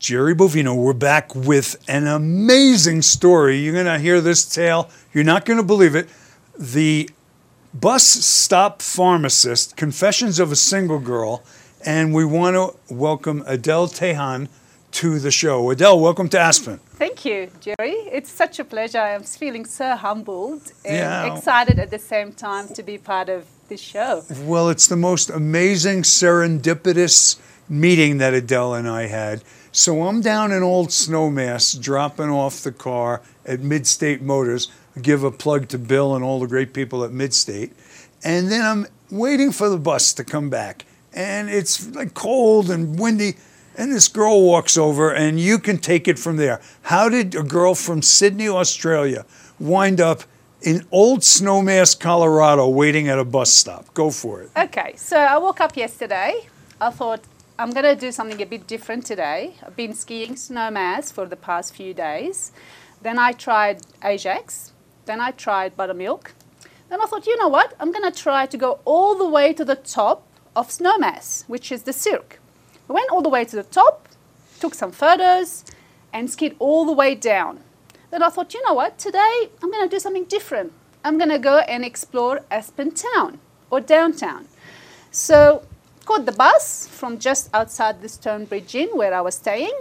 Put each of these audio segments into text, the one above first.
Jerry Bovino. We're back with an amazing story. You're going to hear this tale. You're not going to believe it. The bus stop pharmacist, Confessions of a Single Girl, and we want to welcome Adele Tejan to the show. Adele, welcome to Aspen. Thank you, Jerry. It's such a pleasure. I'm feeling so humbled and Yeah. excited at the same time to be part of this show. Well, it's the most amazing serendipitous meeting that Adele and I had. So I'm down in Old Snowmass dropping off the car at Midstate Motors. Give a plug to Bill and all the great people at Midstate. And then I'm waiting for the bus to come back. And it's like cold and windy. And this girl walks over, and you can take it from there. How did a girl from Sydney, Australia, wind up in Old Snowmass, Colorado, waiting at a bus stop? Go for it. Okay, so I woke up yesterday. I thought I'm going to do something a bit different today. I've been skiing snowmass for the past few days. Then I tried Ajax. Then I tried buttermilk. Then I thought, you know what? I'm going to try to go all the way to the top of snowmass, which is the Cirque. I went all the way to the top, took some photos, and skied all the way down. Then I thought, you know what? Today I'm going to do something different. I'm going to go and explore Aspen Town or downtown. So, caught the bus from just outside the Stonebridge Inn where I was staying,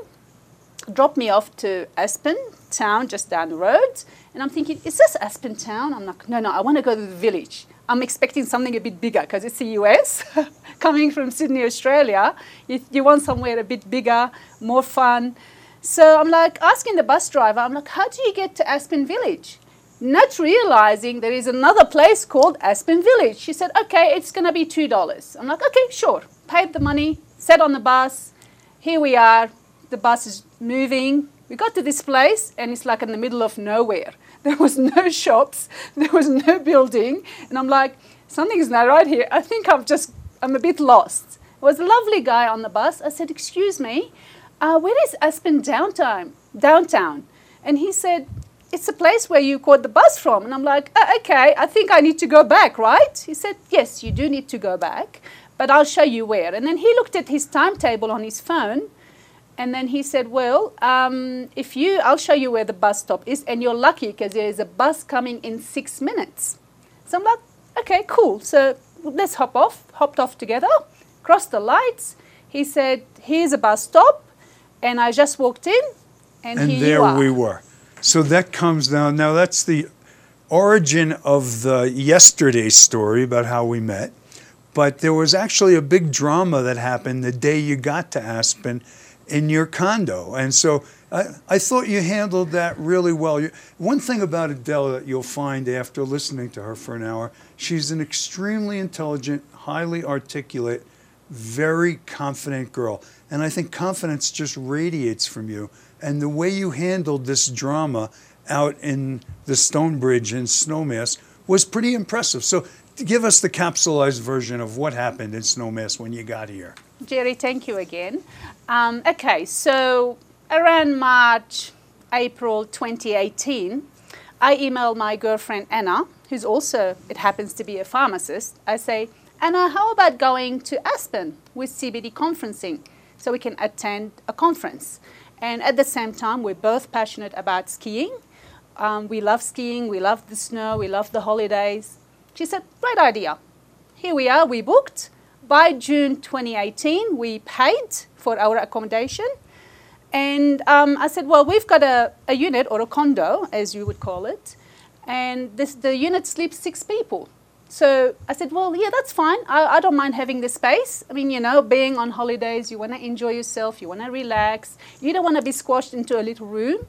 dropped me off to Aspen Town just down the road. And I'm thinking, is this Aspen Town? I'm like, no, no, I want to go to the village. I'm expecting something a bit bigger because it's the US. Coming from Sydney, Australia, you, you want somewhere a bit bigger, more fun. So I'm like asking the bus driver, I'm like, how do you get to Aspen Village? Not realizing there is another place called Aspen Village. She said, okay, it's going to be $2. I'm like, okay, sure. Paid the money, sat on the bus. Here we are. The bus is moving. We got to this place and it's like in the middle of nowhere. There was no shops, there was no building. And I'm like, something's not right here. I think I've just, I'm a bit lost. There was a lovely guy on the bus. I said, excuse me, uh, where is Aspen downtown? Downtown. And he said, it's a place where you caught the bus from. And I'm like, "Uh, okay, I think I need to go back, right? He said, yes, you do need to go back, but I'll show you where. And then he looked at his timetable on his phone. And then he said, well, um, if you, I'll show you where the bus stop is. And you're lucky because there is a bus coming in six minutes. So I'm like, okay, cool. So let's hop off. Hopped off together, crossed the lights. He said, here's a bus stop. And I just walked in, and, and here there you are. we were. So that comes down. Now that's the origin of the yesterday story about how we met. But there was actually a big drama that happened the day you got to Aspen in your condo. And so I, I thought you handled that really well. You, one thing about Adele that you'll find after listening to her for an hour, she's an extremely intelligent, highly articulate, very confident girl. And I think confidence just radiates from you. And the way you handled this drama out in the Stonebridge in Snowmass was pretty impressive. So give us the capsulized version of what happened in Snowmass when you got here. Jerry, thank you again. Um, okay, so around March, April 2018, I emailed my girlfriend Anna, who's also, it happens to be a pharmacist. I say, Anna, how about going to Aspen with CPD conferencing so we can attend a conference? And at the same time, we're both passionate about skiing. Um, we love skiing, we love the snow, we love the holidays. She said, Great idea. Here we are, we booked. By June 2018, we paid for our accommodation. And um, I said, Well, we've got a, a unit or a condo, as you would call it, and this, the unit sleeps six people. So I said, Well, yeah, that's fine. I, I don't mind having the space. I mean, you know, being on holidays, you want to enjoy yourself, you want to relax, you don't want to be squashed into a little room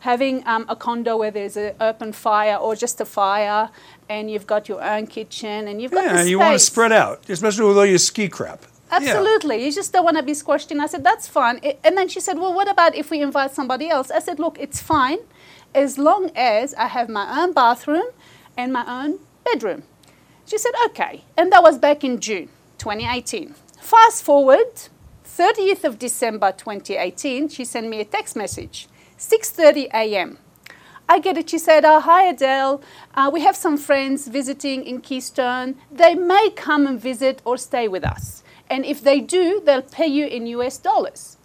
having um, a condo where there's an open fire or just a fire and you've got your own kitchen and you've got Yeah, you want to spread out, especially with all your ski crap. Yeah. Absolutely. You just don't want to be squashed in. I said, that's fine. And then she said, well, what about if we invite somebody else? I said, look, it's fine as long as I have my own bathroom and my own bedroom. She said, okay. And that was back in June 2018. Fast forward, 30th of December 2018, she sent me a text message, 6.30 a.m. I get it. She said, oh, Hi, Adele. Uh, we have some friends visiting in Keystone. They may come and visit or stay with us. And if they do, they'll pay you in US dollars.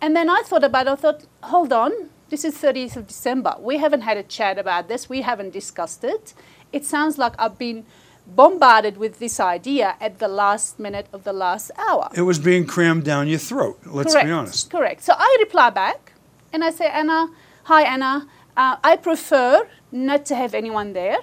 And then I thought about it, I thought, hold on, this is 30th of December. We haven't had a chat about this, we haven't discussed it. It sounds like I've been bombarded with this idea at the last minute of the last hour. It was being crammed down your throat, let's Correct. be honest. Correct. So I reply back and I say, Anna, hi Anna, uh, I prefer not to have anyone there.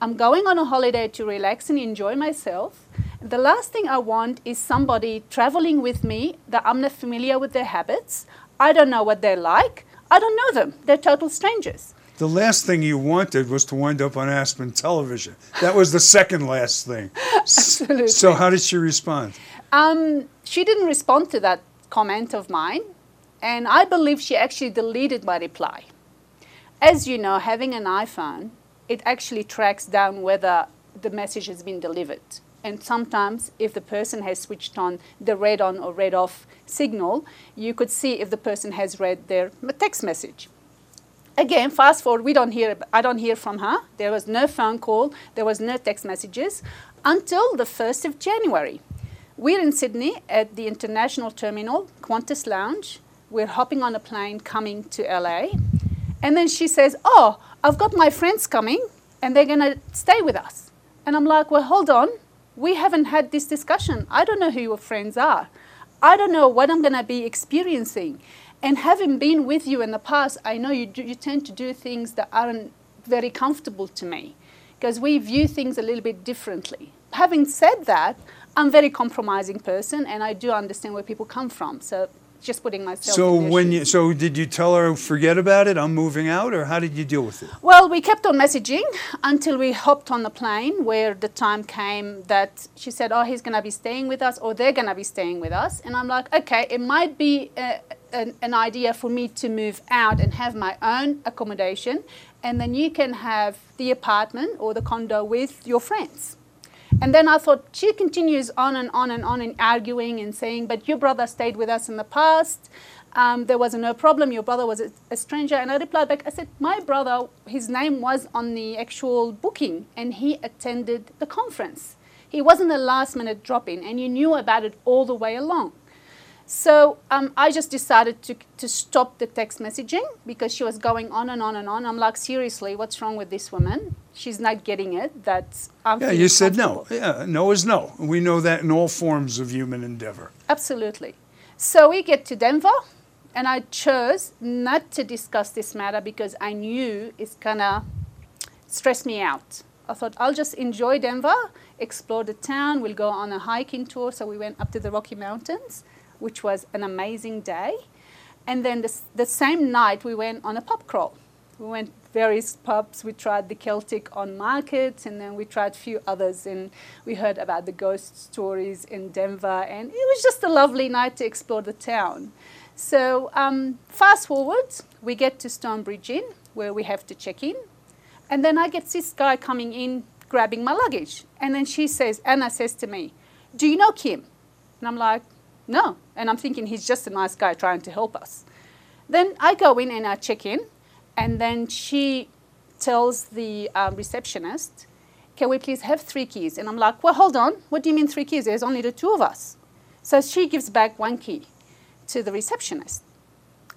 I'm going on a holiday to relax and enjoy myself. The last thing I want is somebody traveling with me that I'm not familiar with their habits. I don't know what they're like. I don't know them. They're total strangers. The last thing you wanted was to wind up on Aspen Television. That was the second last thing. Absolutely. So, how did she respond? Um, she didn't respond to that comment of mine, and I believe she actually deleted my reply. As you know, having an iPhone, it actually tracks down whether the message has been delivered. And sometimes, if the person has switched on the read on or read off signal, you could see if the person has read their text message. Again, fast forward, we don't hear, I don't hear from her. There was no phone call, there was no text messages until the 1st of January. We're in Sydney at the international terminal, Qantas Lounge. We're hopping on a plane coming to LA. And then she says, Oh, I've got my friends coming and they're going to stay with us. And I'm like, Well, hold on. We haven't had this discussion. I don't know who your friends are. I don't know what I'm going to be experiencing. And having been with you in the past, I know you, do, you tend to do things that aren't very comfortable to me because we view things a little bit differently. Having said that, I'm a very compromising person and I do understand where people come from. So just putting myself So, when shoes. you, so did you tell her forget about it? I'm moving out, or how did you deal with it? Well, we kept on messaging until we hopped on the plane where the time came that she said, Oh, he's going to be staying with us or they're going to be staying with us. And I'm like, Okay, it might be uh an, an idea for me to move out and have my own accommodation. And then you can have the apartment or the condo with your friends. And then I thought, she continues on and on and on and arguing and saying, but your brother stayed with us in the past. Um, there was no problem. Your brother was a, a stranger. And I replied back, I said, my brother, his name was on the actual booking and he attended the conference. He wasn't a last minute drop in and you knew about it all the way along. So um, I just decided to, to stop the text messaging because she was going on and on and on. I'm like, seriously, what's wrong with this woman? She's not getting it. That I'm Yeah, you said no. Yeah, no is no. We know that in all forms of human endeavor. Absolutely. So we get to Denver, and I chose not to discuss this matter because I knew it's gonna stress me out. I thought I'll just enjoy Denver, explore the town. We'll go on a hiking tour. So we went up to the Rocky Mountains, which was an amazing day. And then the, same night we went on a pub crawl. We went various pubs. We tried the Celtic on Market, and then we tried a few others. And we heard about the ghost stories in Denver, and it was just a lovely night to explore the town. So um, fast forward, we get to Stonebridge Inn, where we have to check in, and then I get this guy coming in, grabbing my luggage, and then she says, Anna says to me, "Do you know Kim?" And I'm like, "No," and I'm thinking he's just a nice guy trying to help us. Then I go in and I check in, and then she tells the um, receptionist, Can we please have three keys? And I'm like, Well, hold on. What do you mean three keys? There's only the two of us. So she gives back one key to the receptionist.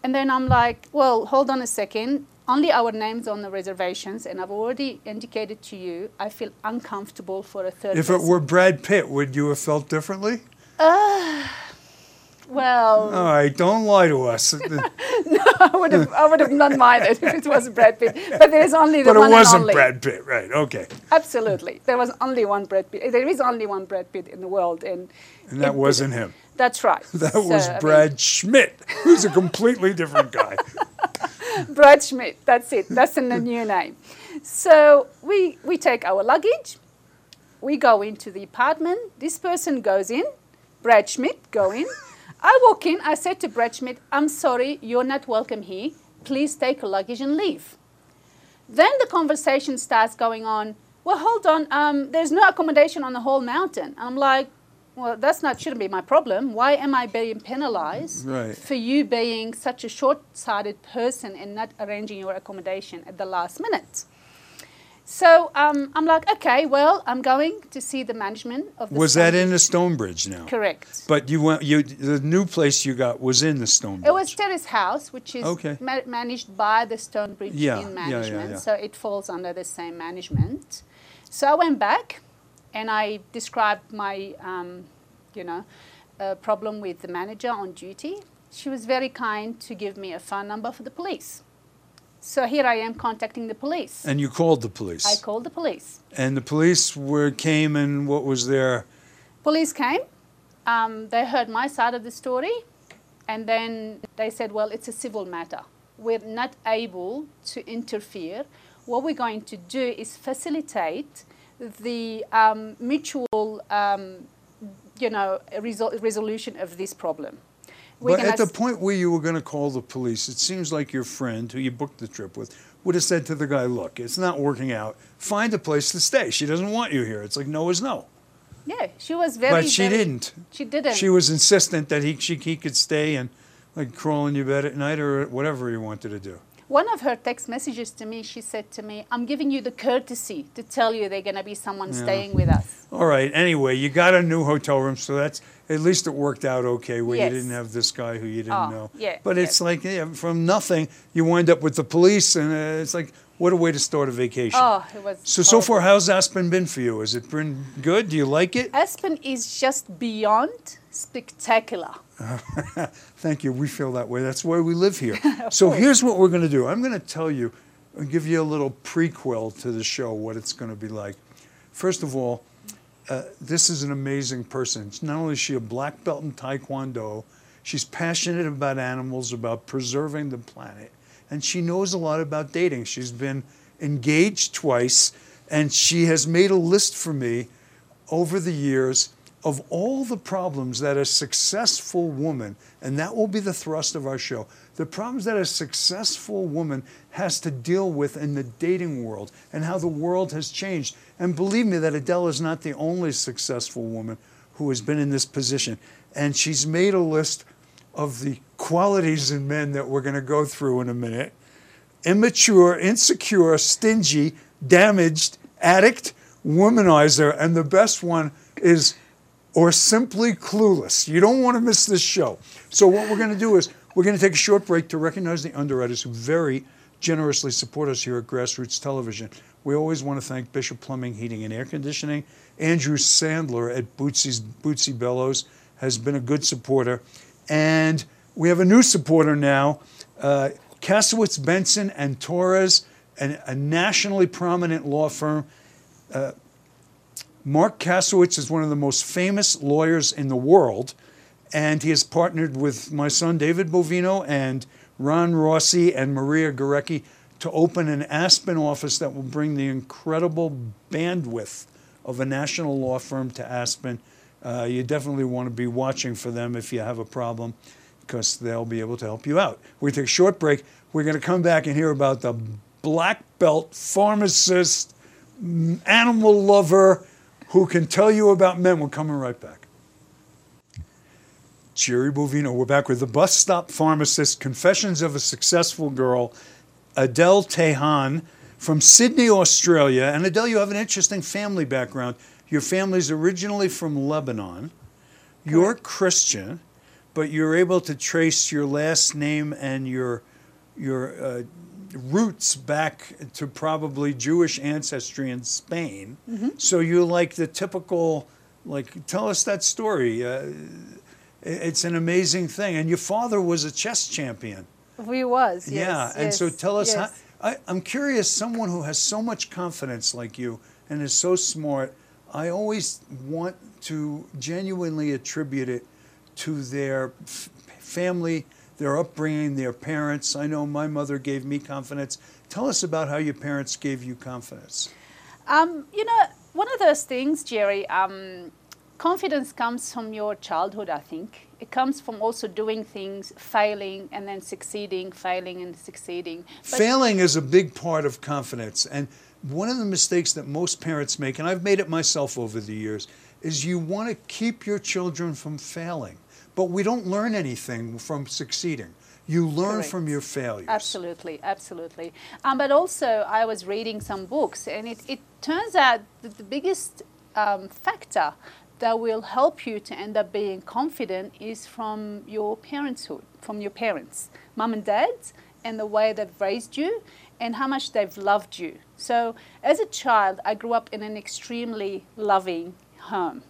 And then I'm like, Well, hold on a second. Only our names on the reservations, and I've already indicated to you I feel uncomfortable for a third If it were Brad Pitt, would you have felt differently? Well, All right, don't lie to us. no, I would have, I would have not minded if it was Brad Pitt. But there's only the but one it wasn't. Brad Pitt, right? Okay, Absolutely. There was only one Brad Pitt. There is only one Brad Pitt in the world. And, and that it- wasn't him. That's right. That So, was I mean, Brad Schmidt, who's a completely different guy. Brad Schmidt. That's it. That's in the new name. So we, we take our luggage. We go into the apartment. This person goes in. Brad Schmidt go in. I walk in. I said to Brad Schmidt, I'm sorry, you're not welcome here. Please take your luggage and leave. Then the conversation starts going on. Well, hold on. Um, there's no accommodation on the whole mountain. I'm like, well, that's not shouldn't be my problem. Why am I being penalized Right. for you being such a short-sighted person and not arranging your accommodation at the last minute? So um, I'm like, okay, well, I'm going to see the management of the Was that in the Stonebridge now? Correct. But you went. You the new place you got was in the Stonebridge. It was Terrace House, which is Okay. ma- managed by the Stonebridge Yeah, in yeah, yeah, management, yeah. so it falls under the same management. So I went back, and I described my, um, you know, uh, problem with the manager on duty. She was very kind to give me a phone number for the police. So here I am contacting the police. And you called the police. I called the police. and the police were came and what was their Police came. Um, they heard my side of the story, and then they said, "Well, it's a civil matter. We're not able to interfere. What we're going to do is facilitate the um, mutual, um, you know, resol- resolution of this problem." We're But at the point where you were going to call the police, it seems like your friend, who you booked the trip with, would have said to the guy, "Look, it's not working out. Find a place to stay. She doesn't want you here." It's like no is no. yeah, she was very. but she very- didn't. She didn't. She was insistent that he she, he could stay and like crawl in your bed at night or whatever he wanted to do. One of her text messages to me, she said to me, "I'm giving you the courtesy to tell you they're going to be someone Yeah. staying with us." All right. Anyway, you got a new hotel room, so that's at least it worked out okay. Where Yes. you didn't have this guy who you didn't Oh, know. yeah, But yeah. it's like yeah, from nothing, you wind up with the police, and uh, it's like what a way to start a vacation. Oh, it was. So so far, how's Aspen been for you? Has it been good? Do you like it? Aspen is just beyond spectacular. Thank you. We feel that way. That's why we live here. so here's what we're going to do. I'm going to tell you, I'll give you a little prequel to the show, what it's going to be like. First of all, uh, this is an amazing person. Not only is she a black belt in Taekwondo, she's passionate about animals, about preserving the planet, and she knows a lot about dating. She's been engaged twice, and she has made a list for me over the years of all the problems that a successful woman, and that will be the thrust of our show, the problems that a successful woman has to deal with in the dating world and how the world has changed. And believe me that Adele is not the only successful woman who has been in this position. And she's made a list of the qualities in men that we're going to go through in a minute immature, insecure, stingy, damaged, addict, womanizer, and the best one is or simply clueless. You don't want to miss this show. So what we're going to do is we're going to take a short break to recognize the underwriters who very generously support us here at Grassroots Television. We always want to thank Bishop Plumbing, Heating and Air Conditioning. Andrew Sandler at Bootsy's Bootsy Bellows has been a good supporter. And we have a new supporter now, uh, Kasowitz Benson and Torres, an, a nationally prominent law firm. Uh, Marc Kasowitz is one of the most famous lawyers in the world, and he has partnered with my son David Bovino and Ron Rossi and Maria Gorecki to open an Aspen office that will bring the incredible bandwidth of a national law firm to Aspen. Uh, you definitely want to be watching for them if you have a problem because they'll be able to help you out. We take a short break. We're going to come back and hear about the black belt pharmacist, animal lover who can tell you about men. We're coming right back. Jerry Bovino, we're back with the bus stop pharmacist, Confessions of a Successful Girl, Adele Tehan from Sydney, Australia. And Adele, you have an interesting family background. Your family's originally from Lebanon. You're Christian, but you're able to trace your last name and your your uh, roots back to probably Jewish ancestry in Spain. So you're like the typical, like, tell us that story. Uh, it's an amazing thing. And your father was a chess champion. He was, yes. yeah. And so tell us yes. how. I, I'm curious, someone who has so much confidence like you and is so smart, I always want to genuinely attribute it to their f- family, their upbringing, their parents. I know my mother gave me confidence. Tell us about how your parents gave you confidence. Um, you know, one of those things, Jerry, um, confidence comes from your childhood, I think. It comes from also doing things, failing, and then succeeding, failing, and succeeding. But Failing is a big part of confidence. And one of the mistakes that most parents make, and I've made it myself over the years, is you want to keep your children from failing. But we don't learn anything from succeeding. You learn Correct. from your failures. Absolutely, absolutely. Um, but also, I was reading some books, and it, it turns out that the biggest um, factor that will help you to end up being confident is from your parenthood, from your parents, mum and dad, and the way they've raised you and how much they've loved you. So, as a child, I grew up in an extremely loving home.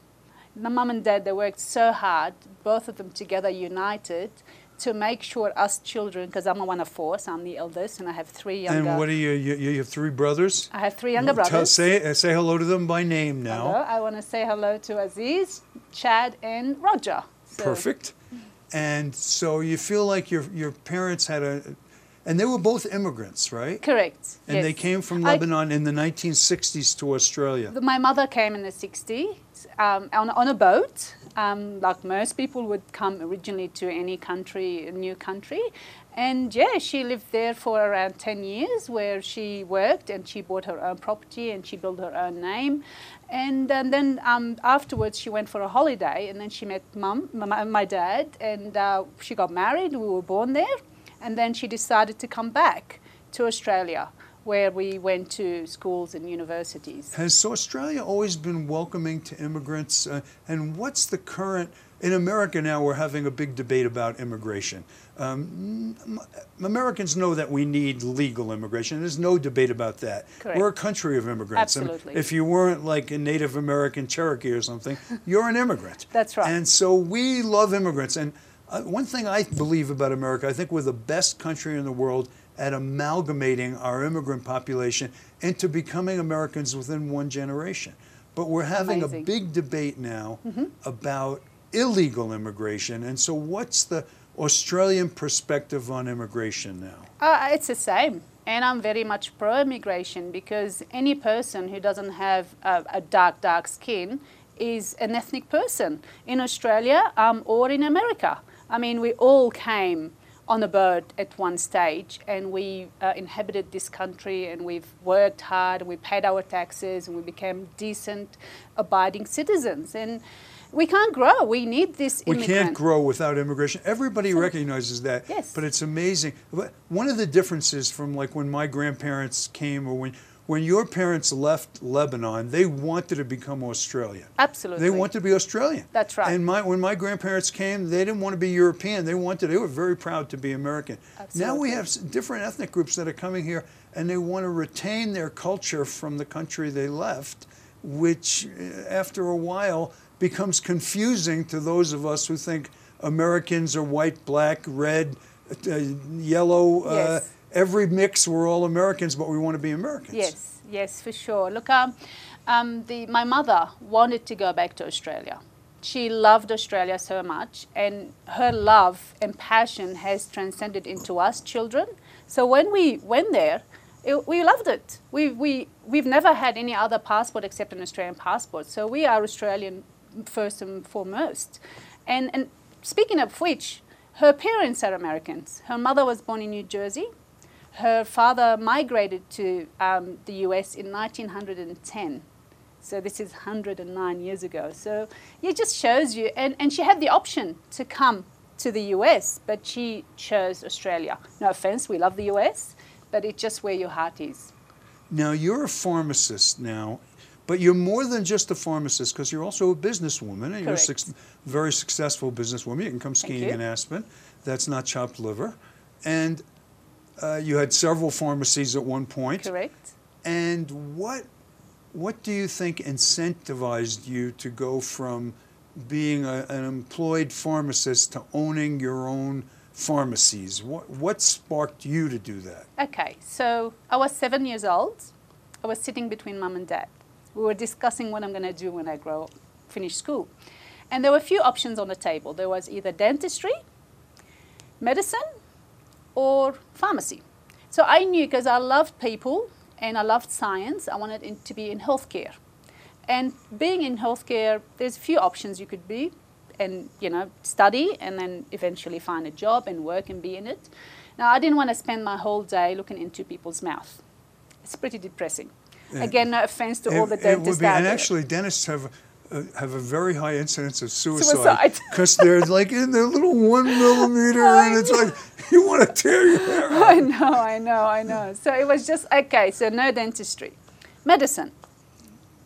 The mum and dad, they worked so hard, both of them together united, to make sure us children, because I'm one of four, so I'm the eldest, and I have three younger. And what are you, you? You have three brothers. I have three younger Tell- brothers. say uh, say hello to them by name now. Hello. I want to say hello to Aziz, Chad, and Roger. So- Perfect. And so you feel like your your parents had a, and they were both immigrants, right? Correct. And they came from I- Lebanon in the 1960s to Australia. My mother came in the 60s um, on, on a boat, um, like most people would come originally to any country, a new country. And yeah, she lived there for around 10 years where she worked and she bought her own property and she built her own name. And, and then um, afterwards, she went for a holiday and then she met mum, my, my dad, and uh, she got married. We were born there. And then she decided to come back to Australia where we went to schools and universities. Has Australia always been welcoming to immigrants? Uh, and what's the current? In America now, we're having a big debate about immigration. Um, Americans know that we need legal immigration. There's no debate about that. Correct. We're a country of immigrants. And Absolutely. if you weren't like a Native American Cherokee or something, you're an immigrant. That's right. And so we love immigrants. And uh, one thing I believe about America, I think we're the best country in the world at amalgamating our immigrant population into becoming Americans within one generation. But we're having Amazing. a big debate now about illegal immigration. And so, what's the Australian perspective on immigration now? Uh, it's the same. And I'm very much pro immigration because any person who doesn't have a, a dark, dark skin is an ethnic person in Australia um, or in America. I mean, we all came on a boat at one stage and we uh, inhabited this country and we've worked hard and we paid our taxes and we became decent, abiding citizens. And we can't grow. We need this We immigrant. can't grow without immigration. Everybody recognizes that. Yes. But it's amazing. But One of the differences from like when my grandparents came or when when your parents left Lebanon, they wanted to become Australian. Absolutely. They wanted to be Australian. That's right. And my, when my grandparents came, they didn't want to be European. They wanted. They were very proud to be American. Absolutely. Now we have different ethnic groups that are coming here, and they want to retain their culture from the country they left, which, uh, after a while, becomes confusing to those of us who think Americans are white, black, red, uh, yellow. Uh, Yes. Every mix, we're all Americans, but we want to be Americans. Yes, yes, for sure. Look, um, um, the, my mother wanted to go back to Australia. She loved Australia so much, and her love and passion has transcended into us children. So when we went there, we loved it. We, we, we've never had any other passport except an Australian passport. So we are Australian first and foremost. And, and speaking of which, her parents are Americans. Her mother was born in New Jersey. Her father migrated to um, the US in 1910. So this is 109 years ago. So it just shows you, and, and she had the option to come to the US, but she chose Australia. No offense, we love the US, but it's just where your heart is. Now you're a pharmacist now, but you're more than just a pharmacist because you're also a businesswoman and you're a Correct. suc- very successful businesswoman. You can come skiing in Aspen. That's not chopped liver. And uh, you had several pharmacies at one point. Correct? And what what do you think incentivized you to go from being a, an employed pharmacist to owning your own pharmacies? What what sparked you to do that? Okay, so I was seven years old. I was sitting between mom and dad. We were discussing what I'm going to do when I grow, finish school. And there were a few options on the table. There was either dentistry, medicine, or pharmacy. So I knew because I loved people and I loved science, I wanted in, to be in healthcare. And being in healthcare, there's a few options you could be and, you know, study and then eventually find a job and work and be in it. Now, I didn't want to spend my whole day looking into people's mouth. It's pretty depressing. Again, no offense to all the It- it would dentists be- and actually, dentists have uh, have a very high incidence of suicide because they're like in their little one millimeter, and it's like you want to tear your hair out. I know, I know, I know. So it was just okay. So no dentistry, medicine,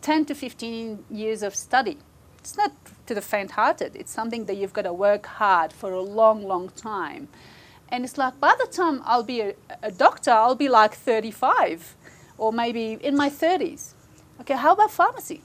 ten to fifteen years of study. It's not to the faint-hearted. It's something that you've got to work hard for a long, long time. And it's like by the time I'll be a, a doctor, I'll be like 35 or maybe in my 30s. Okay, how about pharmacy?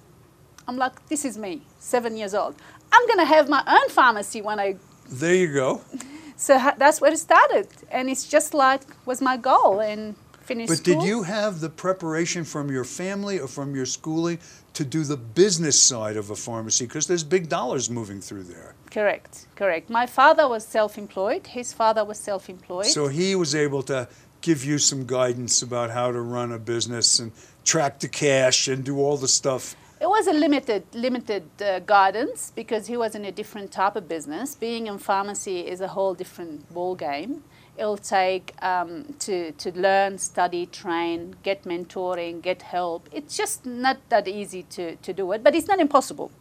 I'm like, this is me, seven years old. I'm going to have my own pharmacy when I There you go. so ha- that's where it started, and it's just like was my goal and finished But school. did you have the preparation from your family or from your schooling to do the business side of a pharmacy? Because there's big dollars moving through there. Correct, correct. My father was self-employed. His father was self-employed. So he was able to give you some guidance about how to run a business and track the cash and do all the stuff. It was a limited, limited uh, guidance because he was in a different type of business. Being in pharmacy is a whole different ball game. It'll take um, to to learn, study, train, get mentoring, get help. It's just not that easy to, to do it, but it's not impossible.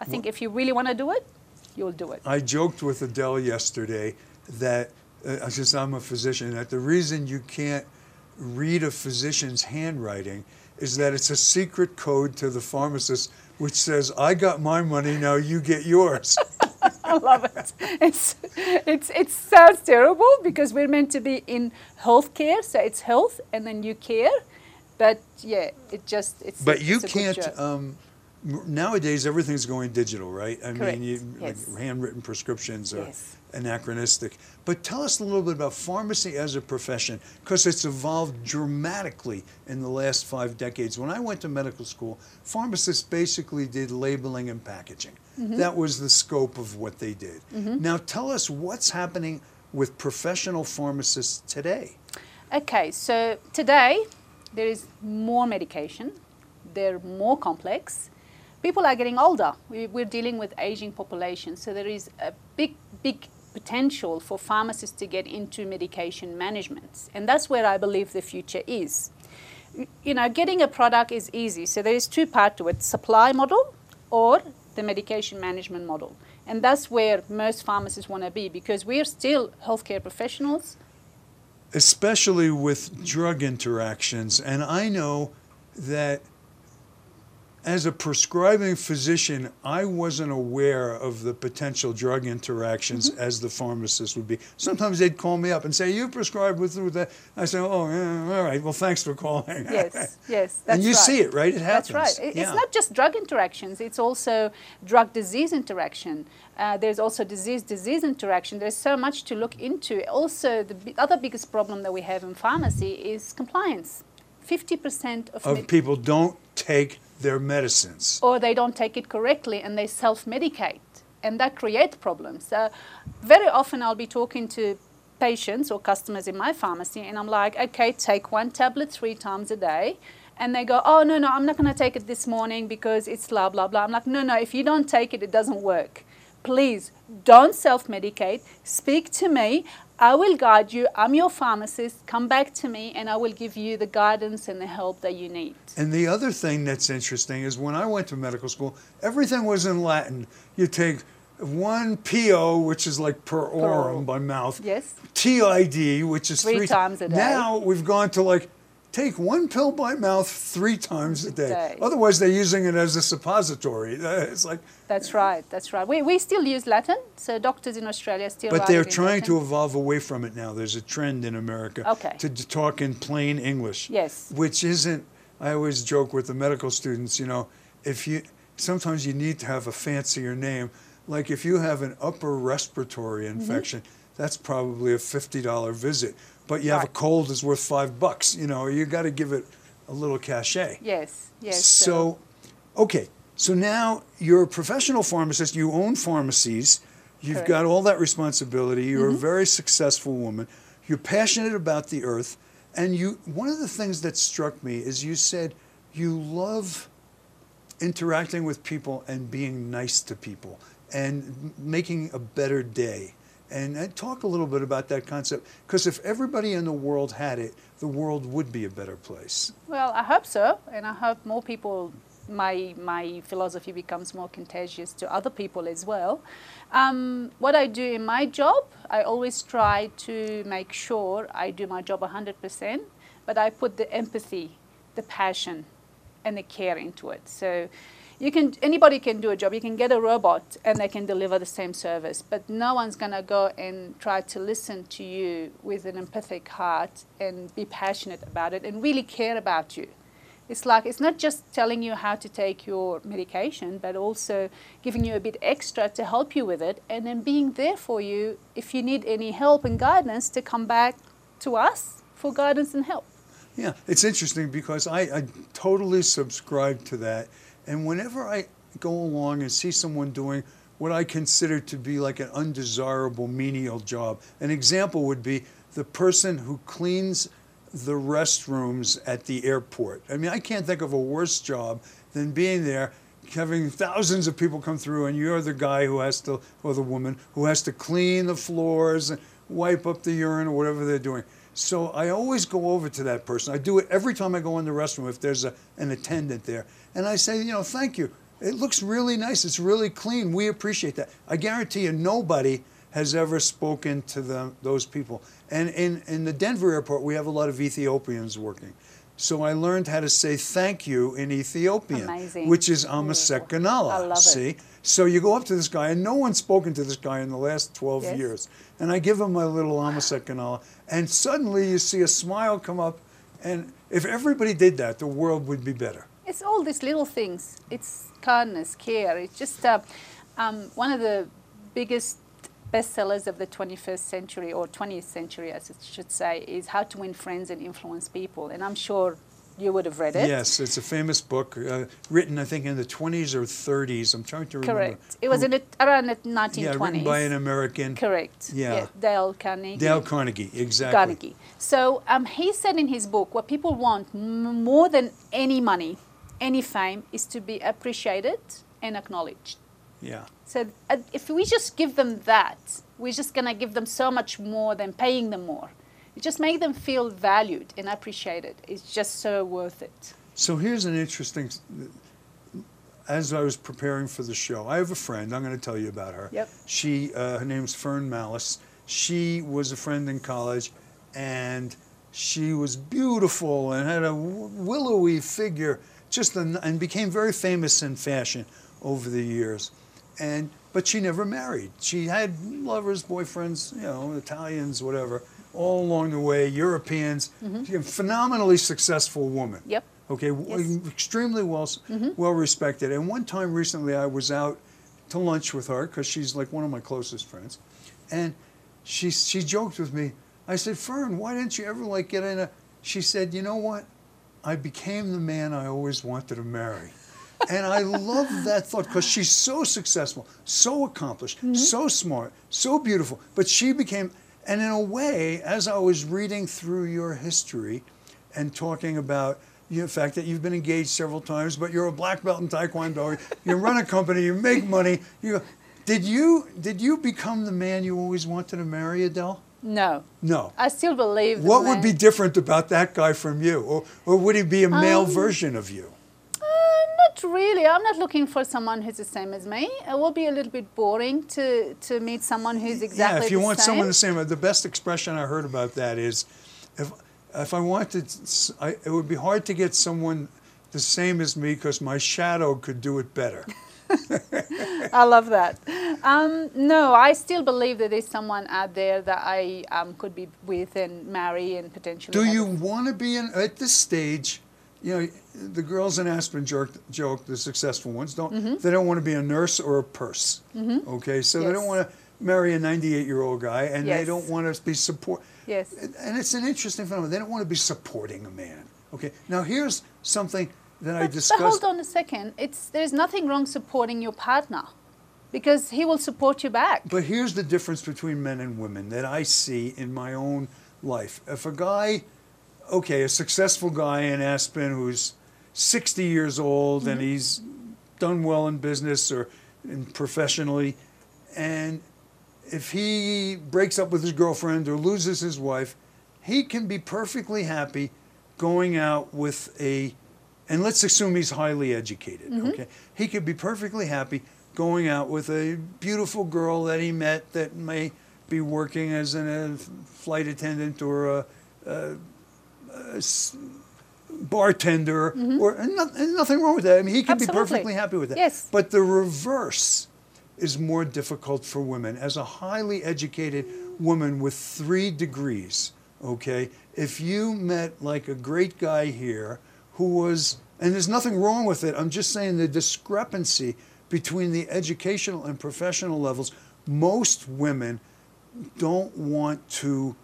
I think if you really want to do it, you'll do it. I joked with Adele yesterday that uh, since I'm a physician, that the reason you can't read a physician's handwriting is that it's a secret code to the pharmacist which says, I got my money, now you get yours. I love it. It's, it's, it sounds terrible because we're meant to be in healthcare, so it's health and then you care. But yeah, it just it's. But you it's can't. Um, nowadays, everything's going digital, right? I Correct, mean, you, like handwritten prescriptions are Yes. Anachronistic. But tell us a little bit about pharmacy as a profession, because it's evolved dramatically in the last five decades. When I went to medical school, pharmacists basically did labeling and packaging. Mm-hmm. That was the scope of what they did. Now, tell us what's happening with professional pharmacists today. Okay, so today there is more medication, they're more complex. People are getting older. We, we're dealing with aging population, so there is a big, big potential for pharmacists to get into medication management, and that's where I believe the future is. You know, getting a product is easy. So there is two parts to it: supply model or the medication management model, and that's where most pharmacists want to be because we're still healthcare professionals. especially with drug interactions. And I know that as a prescribing physician, I wasn't aware of the potential drug interactions Mm-hmm. as the pharmacist would be. Sometimes they'd call me up and say, "You prescribed with, with that." I say, "Oh, yeah, all right. Well, thanks for calling." Yes, yes, that's and you right. see it, right? It happens. That's right. It- Yeah. It's not just drug interactions, it's also drug disease interaction. Uh, there's also disease disease interaction. There's so much to look into. Also, the bi- other biggest problem that we have in pharmacy is compliance. 50% of, of med- people don't take their medicines. or they don't take it correctly and they self medicate. And that creates problems. So, very often I'll be talking to patients or customers in my pharmacy, and I'm like, okay, take one tablet three times a day. And they go, oh, no, no, I'm not going to take it this morning because it's blah, blah, blah. I'm like, no, no, if you don't take it, it doesn't work. Please don't self medicate. Speak to me. I will guide you. I'm your pharmacist. Come back to me, and I will give you the guidance and the help that you need. And the other thing that's interesting is when I went to medical school, everything was in Latin. You take one PO, which is like per orum by mouth. Yes. TID, which is Three three, times a day. Now we've gone to like take one pill by mouth three times a day. day. Otherwise, they're using it as a suppository. It's like, That's right. That's right. We, we still use Latin, so doctors in Australia still. but they're trying to evolve away from it now. There's a trend in America Okay. to, to talk in plain English. Yes. Which isn't. I always joke with the medical students. You know, if you sometimes you need to have a fancier name. Like if you have an upper respiratory Mm-hmm. infection, that's probably a fifty dollar visit. But you have a cold is worth five bucks. You know, you got to give it a little cachet. Yes. Yes. So, okay. So now you're a professional pharmacist. You own pharmacies. You've Correct. Mm-hmm. got all that responsibility. You're a very successful woman. You're passionate about the earth. And you one of the things that struck me is you said you love interacting with people and being nice to people and m- making a better day. And uh, talk a little bit about that concept because if everybody in the world had it, the world would be a better place. Well, I hope so, and I hope more people my my philosophy becomes more contagious to other people as well. Um, what I do in my job, I always try to make sure I do my job 100%, but I put the empathy, the passion, and the care into it. So you can anybody can do a job. You can get a robot and they can deliver the same service, but no one's going to go and try to listen to you with an empathic heart and be passionate about it and really care about you. It's like it's not just telling you how to take your medication, but also giving you a bit extra to help you with it, and then being there for you if you need any help and guidance to come back to us for guidance and help. Yeah, it's interesting because I, I totally subscribe to that. And whenever I go along and see someone doing what I consider to be like an undesirable menial job, an example would be the person who cleans the restrooms at the airport. I mean, I can't think of a worse job than being there, having thousands of people come through, and you're the guy who has to, or the woman, who has to clean the floors and wipe up the urine or whatever they're doing. So I always go over to that person. I do it every time I go in the restroom if there's a, an attendant there. And I say, you know, thank you. It looks really nice. It's really clean. We appreciate that. I guarantee you, nobody has ever spoken to them, those people. And in, in the Denver airport, we have a lot of Ethiopians working. So I learned how to say thank you in Ethiopian, Amazing. which is Amasekanala. I love it. See? So you go up to this guy, and no one's spoken to this guy in the last 12 Yes. years. And I give him my little Amasekanala, and suddenly you see a smile come up. And if everybody did that, the world would be better. It's all these little things. It's kindness, care. It's just uh, um, one of the biggest bestsellers of the 21st century or 20th century, as it should say, is How to Win Friends and Influence People. And I'm sure you would have read it. Yes, it's a famous book uh, written, I think, in the 20s or 30s. I'm trying to remember. Correct. It was who- in the, around the 1920s. Yeah, written by an American. Correct. Yeah. Dale Carnegie. Dale Carnegie, exactly. Carnegie. So um, he said in his book, what people want m- more than any money, any fame, is to be appreciated and acknowledged. Yeah. So uh, if we just give them that, we're just going to give them so much more than paying them more. Just make them feel valued and appreciated. It's just so worth it. So here's an interesting. As I was preparing for the show, I have a friend. I'm going to tell you about her. Yep. She, uh, her name's Fern Mallis. She was a friend in college, and she was beautiful and had a willowy figure, just a, n- and became very famous in fashion over the years. And but she never married. She had lovers, boyfriends, you know, Italians, whatever, all along the way. Europeans. She's a phenomenally successful woman. Yep. Okay, Yes. Mm-hmm. extremely well well respected. And one time recently, I was out to lunch with her because she's like one of my closest friends, and she she joked with me. I said, Fern, why didn't you ever like get in a? She said, you know what? I became the man I always wanted to marry. And I love that thought because she's so successful, so accomplished, so smart, so beautiful. But she became, and in a way, as I was reading through your history and talking about the fact that you've been engaged several times, but you're a black belt in Taekwondo, you run a company, you make money. You, did you did you become the man you always wanted to marry, Adele? No. No. I still believe. What would be different about that guy from you, or, or would he be a male Um, version of you? Uh, not really. I'm not looking for someone who's the same as me. It will be a little bit boring to, to meet someone who's exactly the same. yeah, if you want same. someone the same, the best expression I heard about that is, if if I wanted, I, it would be hard to get someone the same as me because my shadow could do it better. I love that. Um, no, I still believe that there's someone out there that I um, could be with and marry and potentially. Do you want to be in at this stage? You know, the girls in Aspen joke, joke the successful ones don't. Mm-hmm. They don't want to be a nurse or a purse. Okay, so they don't want to marry a 98 year old guy, and they don't want to be support. Yes. And it's an interesting phenomenon. They don't want to be supporting a man. Okay, now here's something that I But, but hold on a second. It's there's nothing wrong supporting your partner, because he will support you back. But here's the difference between men and women that I see in my own life. If a guy, okay, a successful guy in Aspen who's 60 years old and he's done well in business or in professionally, and if he breaks up with his girlfriend or loses his wife, he can be perfectly happy going out with a and let's assume he's highly educated. Mm-hmm. Okay, he could be perfectly happy going out with a beautiful girl that he met that may be working as an, a flight attendant or a, a, bartender, or and and nothing wrong with that. I mean, he could be Mm-hmm. Perfectly happy with that. Yes. But the reverse is more difficult for women. As a highly educated woman with three degrees, okay, if you met like a great guy here who was, and there's nothing wrong with it, I'm just saying the discrepancy between the educational and professional levels, most women don't want to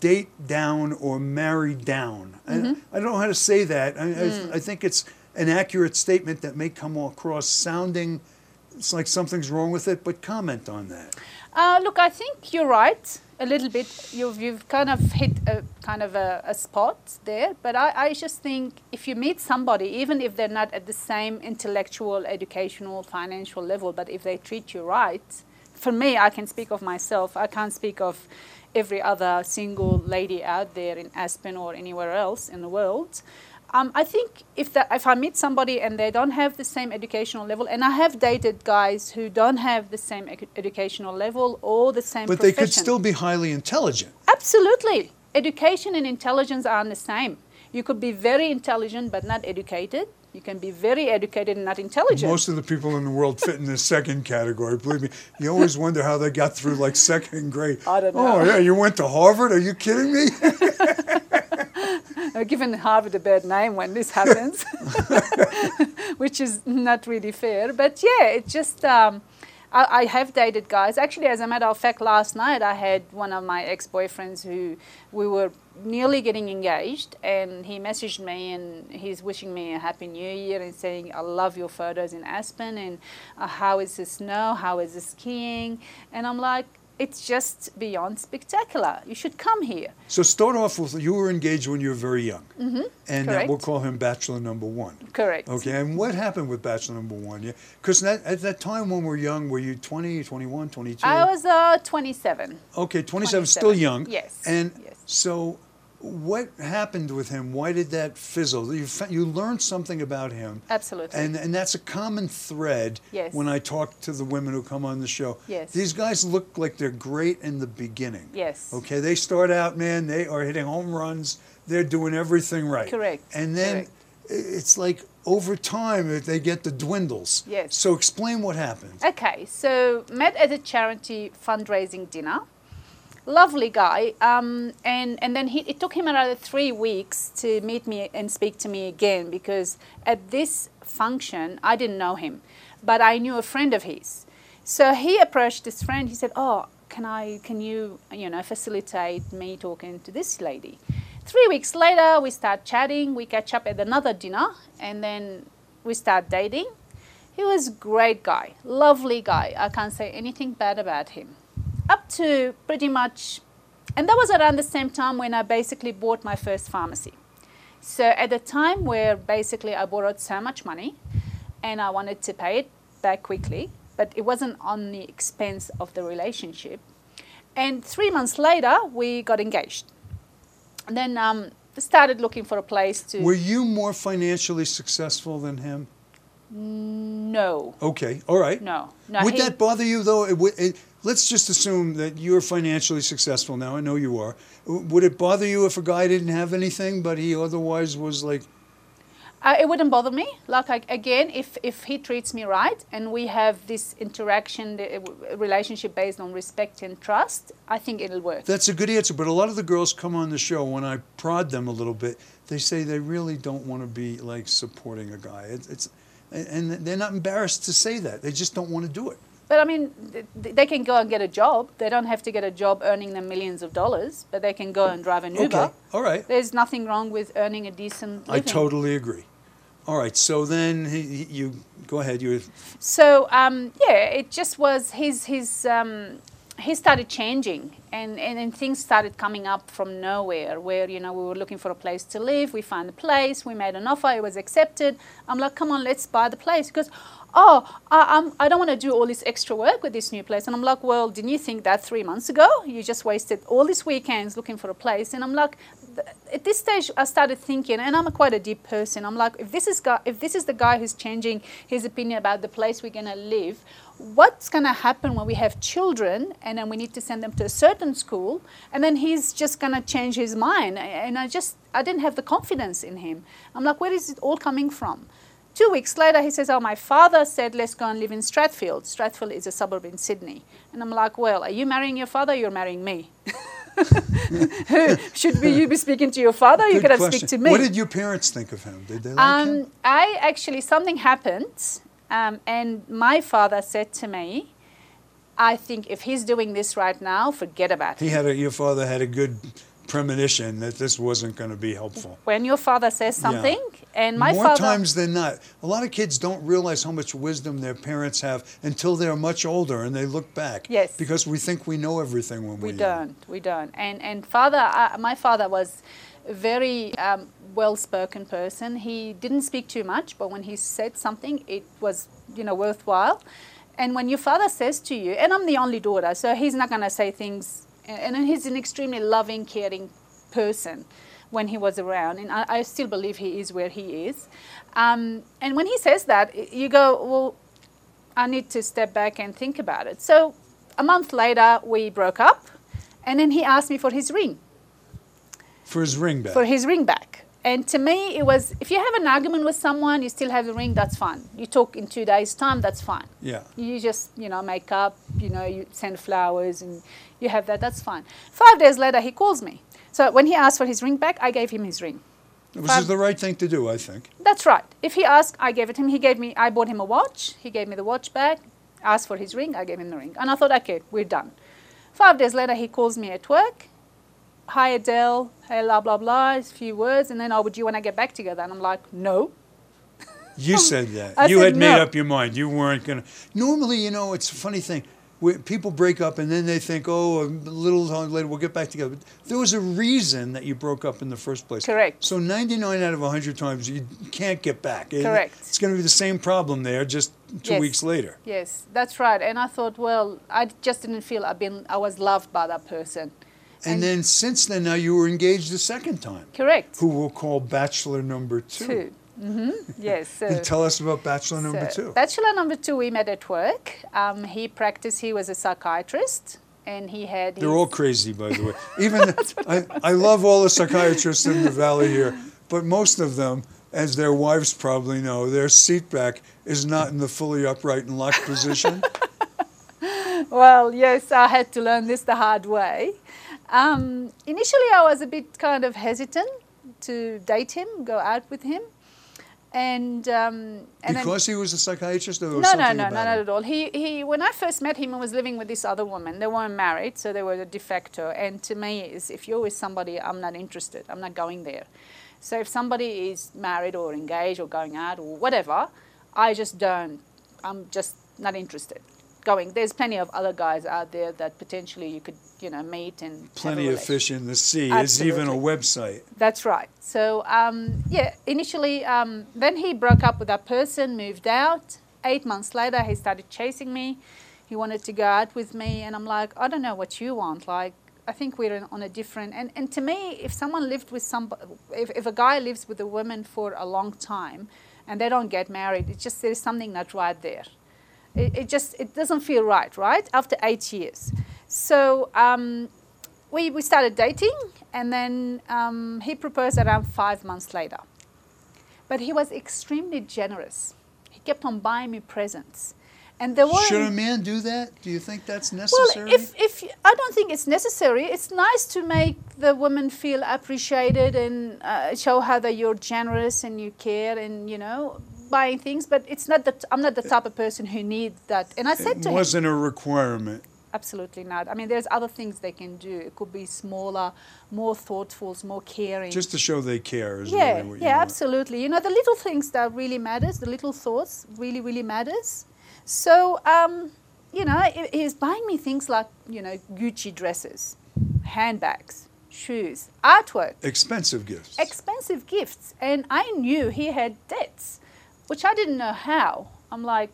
date down or marry down. I, I don't know how to say that. I, I, I think it's an accurate statement that may come across sounding it's like something's wrong with it, but comment on that. Uh, look, I think you're right a little bit. You've, you've kind of hit a kind of a, a spot there. But I, I just think if you meet somebody, even if they're not at the same intellectual, educational, financial level, but if they treat you right, for me, I can speak of myself. I can't speak of every other single lady out there in Aspen or anywhere else in the world. Um, I think if that if I meet somebody and they don't have the same educational level, and I have dated guys who don't have the same edu- educational level or the same But they could still be highly intelligent. Absolutely. Education and intelligence aren't the same. You could be very intelligent but not educated. You can be very educated and not intelligent. Most of the people in the world fit in the second category. Believe me, you always wonder how they got through like second grade. I don't know. Oh yeah, you went to Harvard? Are you kidding me? Given Harvard a bad name when this happens, which is not really fair. But yeah, it just. Um, I, I have dated guys. Actually, as a matter of fact, last night I had one of my ex-boyfriends who we were nearly getting engaged, and he messaged me and he's wishing me a happy new year and saying, "I love your photos in Aspen and uh, how is the snow? How is the skiing?" And I'm like, "It's just beyond spectacular. You should come here." so start off with you were engaged when you were very young, mm-hmm. and uh, we'll call him Bachelor Number One. Correct. Okay, and what happened with Bachelor Number One? Yeah, because that, at that time when we were young, were you 20, 21, 22? I was uh, 27. Okay, 27, still young. yes, And yes. so, what happened with him? Why did that fizzle? You, you learned something about him. Absolutely. And, and that's a common thread Yes. when I talk to the women who come on the show. Yes. These guys look like they're great in the beginning. Yes. Okay, they start out, man, they are hitting home runs. They're doing everything right. Correct, And then correct. it's like over time they get the dwindles. Yes. So explain what happened. Okay, so met at a charity fundraising dinner. Lovely guy, um, and and then he, it took him another three weeks to meet me and speak to me again because at this function I didn't know him, but I knew a friend of his. So he approached this friend. He said, "Oh, can I? Can you, you know, facilitate me talking to this lady?" Three weeks later, we start chatting. We catch up at another dinner, and then we start dating. He was a great guy, lovely guy. I can't say anything bad about him. Up to pretty much, and that was around the same time when I basically bought my first pharmacy. So at the time where basically I borrowed so much money and I wanted to pay it back quickly, but it wasn't on the expense of the relationship. And three months later, we got engaged. And then um, started looking for a place to. Were you more financially successful than him? no, Okay, all right. no, no. Would he- that bother you though? It, would- it, let's just assume that you're financially successful now. I know you are. Would it bother you if a guy didn't have anything, but he otherwise was like, Uh, it wouldn't bother me. Like I, again, if if he treats me right and we have this interaction, the, uh, relationship based on respect and trust, I think it'll work. that's a good answer. But a lot of the girls come on the show when I prod them a little bit. They say they really don't want to be like supporting a guy. It's, it's and they're not embarrassed to say that. They just don't want to do it. But I mean, th- th- they can go and get a job. They don't have to get a job earning them millions of dollars, but they can go and drive an Uber. Okay, all right. There's nothing wrong with earning a decent I totally agree. All right. So then he, you go ahead. You So um, yeah, it just was his his um, he started changing, And, and then things started coming up from nowhere where, you know, we were looking for a place to live. We found a place. We made an offer. It was accepted. I'm like, come on, let's buy the place. Because, oh, I, I'm, I don't want to do all this extra work with this new place. And I'm like, well, didn't you think that three months ago? You just wasted all these weekends looking for a place. And I'm like, at this stage, I started thinking, and I'm a quite a deep person. I'm like, if this is if this is the guy who's changing his opinion about the place we're gonna live, what's gonna happen when we have children and then we need to send them to a certain school, and then he's just gonna change his mind? And I just, I didn't have the confidence in him. I'm like, where is it all coming from? Two weeks later, he says, Oh, my father said, let's go and live in Strathfield. Strathfield is a suburb in Sydney. And I'm like, Well, are you marrying your father? You're marrying me. Should be you be speaking to your father? you Good could have question. speak to me. What did your parents think of him? Did they like him? Um, I actually something happened, um, and my father said to me, "I think if he's doing this right now, forget about He it." had a, your father had a good premonition that this wasn't going to be helpful. When your father says something, and my More father, times than not, a lot of kids don't realize how much wisdom their parents have until they're much older and they look back. Yes. Because we think we know everything when we young. don't, we don't, and and father, uh, my father was a very um, well-spoken person. He didn't speak too much, but when he said something, it was you know worthwhile. And when your father says to you, and I'm the only daughter, so he's not going to say things, and and he's an extremely loving, caring person when he was around, and I, I still believe he is where he is. Um, and when he says that, you go, well, I need to step back and think about it. So a month later, we broke up, and then he asked me for his ring, For his ring back. for his ring back. And to me, it was if you have an argument with someone, you still have the ring, that's fine. You talk in two days' time, that's fine. yeah. You just, you know, make up, you know, you send flowers and you have that, that's fine. Five days later, he calls me. So when he asked for his ring back, I gave him his ring. Which is the right thing to do, I think. That's right. If he asked, I gave it him. He gave me, I bought him a watch. He gave me the watch back. Asked for his ring. I gave him the ring. And I thought, okay, we're done. Five days later, he calls me at work. Hi, Adele. Hey, blah, blah, blah. A few words. And then, oh, would you want to get back together? And I'm like, no. You said that. I you said had made no. up your mind. You weren't going to. Normally, you know, it's a funny thing. People break up and then they think, oh, a little time later we'll get back together. But there was a reason that you broke up in the first place. Correct. So 99 out of 100 times you can't get back. Correct. It's going to be the same problem there just two Yes. weeks later. Yes, that's right. And I thought, well, I just didn't feel I've been, I was loved by that person. And, And- then since then, now you were engaged a second time, Correct. who we'll call Bachelor Number Two. Two. Hmm Yes. So. Tell us about Bachelor Number So, Two. Bachelor number two, we met at work. Um, he practiced, he was a psychiatrist, and he had. They're all crazy, by the way. Even I, I love all the psychiatrists in the valley here, but most of them, as their wives probably know, their seat back is not in the fully upright and locked position. Well, yes, I had to learn this the hard way. Um, initially, I was a bit kind of hesitant to date him, go out with him. And, um, and then- because he was a psychiatrist, or no, no, no, not at all. He, he, when I first met him, I was living with this other woman. They weren't married, so they were de facto. And to me, is if you're with somebody, I'm not interested. I'm not going there. So if somebody is married or engaged or going out or whatever, I just don't. I'm just not interested. Going. There's plenty of other guys out there that potentially you could, you know, meet and Plenty of fish in the sea. It's even a website. that's right. So um, yeah, initially, um, then he broke up with that person, moved out. Eight months later, he started chasing me. He wanted to go out with me, and I'm like, I don't know what you want. Like, I think we're on a different. And, and to me, if someone lived with somebody, if, if a guy lives with a woman for a long time, and they don't get married, it's just there's something not right there. It, it just it doesn't feel right, right? After eight years, so um, we, we started dating and then um, he proposed around five months later but he was extremely generous he kept on buying me presents and there were Should a man do that? Do you think that's necessary? well if, if i don't think it's necessary it's nice to make the woman feel appreciated and uh, show her that you're generous and you care and you know buying things but it's not that i'm not the type of person who needs that and i said it to him It wasn't a requirement. Absolutely not. I mean, there's other things they can do. It could be smaller, more thoughtful, more caring. Just to show they care is yeah, really yeah, absolutely. You know, the little things that really matters, the little thoughts really, really matters. So, um, you know, he- he's buying me things like, you know, Gucci dresses, handbags, shoes, artwork, Expensive gifts. expensive gifts. And I knew he had debts, which I didn't know how. I'm like,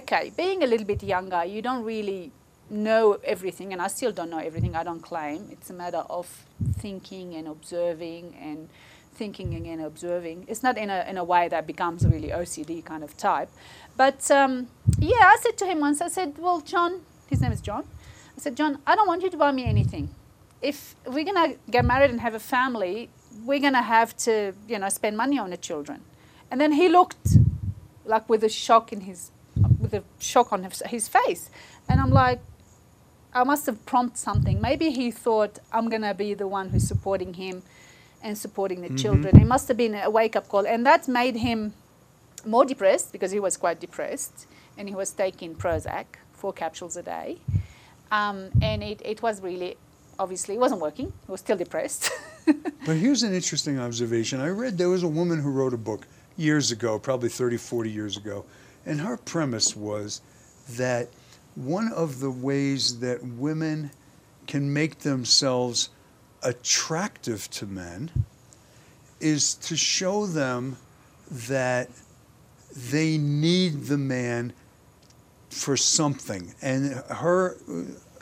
okay, being a little bit younger, you don't really know everything, and I still don't know everything. I don't claim. It's a matter of thinking and observing and thinking and observing. It's not in a, in a way that becomes a really OCD kind of type. But um, yeah, I said to him once, I said, well, John, his name is John. I said, John, I don't want you to buy me anything. If we're going to get married and have a family, we're going to have to, you know, spend money on the children. And then he looked like with a shock in his, with a shock on his face. And I'm like, I must have prompted something. Maybe he thought I'm going to be the one who's supporting him and supporting the children. It must have been a wake up call. And that made him more depressed because he was quite depressed and he was taking Prozac, four capsules a day. Um, and it, it was really, obviously, it wasn't working. He was still depressed. But here's an interesting observation. I read there was a woman who wrote a book years ago, probably 30, 40 years ago, and her premise was that one of the ways that women can make themselves attractive to men is to show them that they need the man for something. And her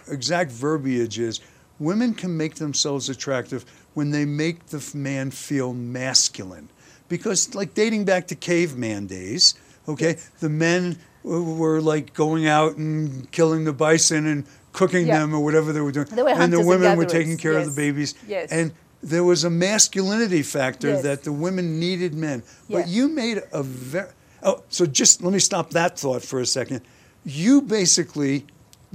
exact verbiage is women can make themselves attractive when they make the man feel masculine. Because, like dating back to caveman days, okay, the men were like going out and killing the bison and cooking Yeah. them or whatever they were doing. They were and the hunters and women were taking care of the babies. Yes. And there was a masculinity factor Yes. that the women needed men. But you made a very oh, so just let me stop that thought for a second. You basically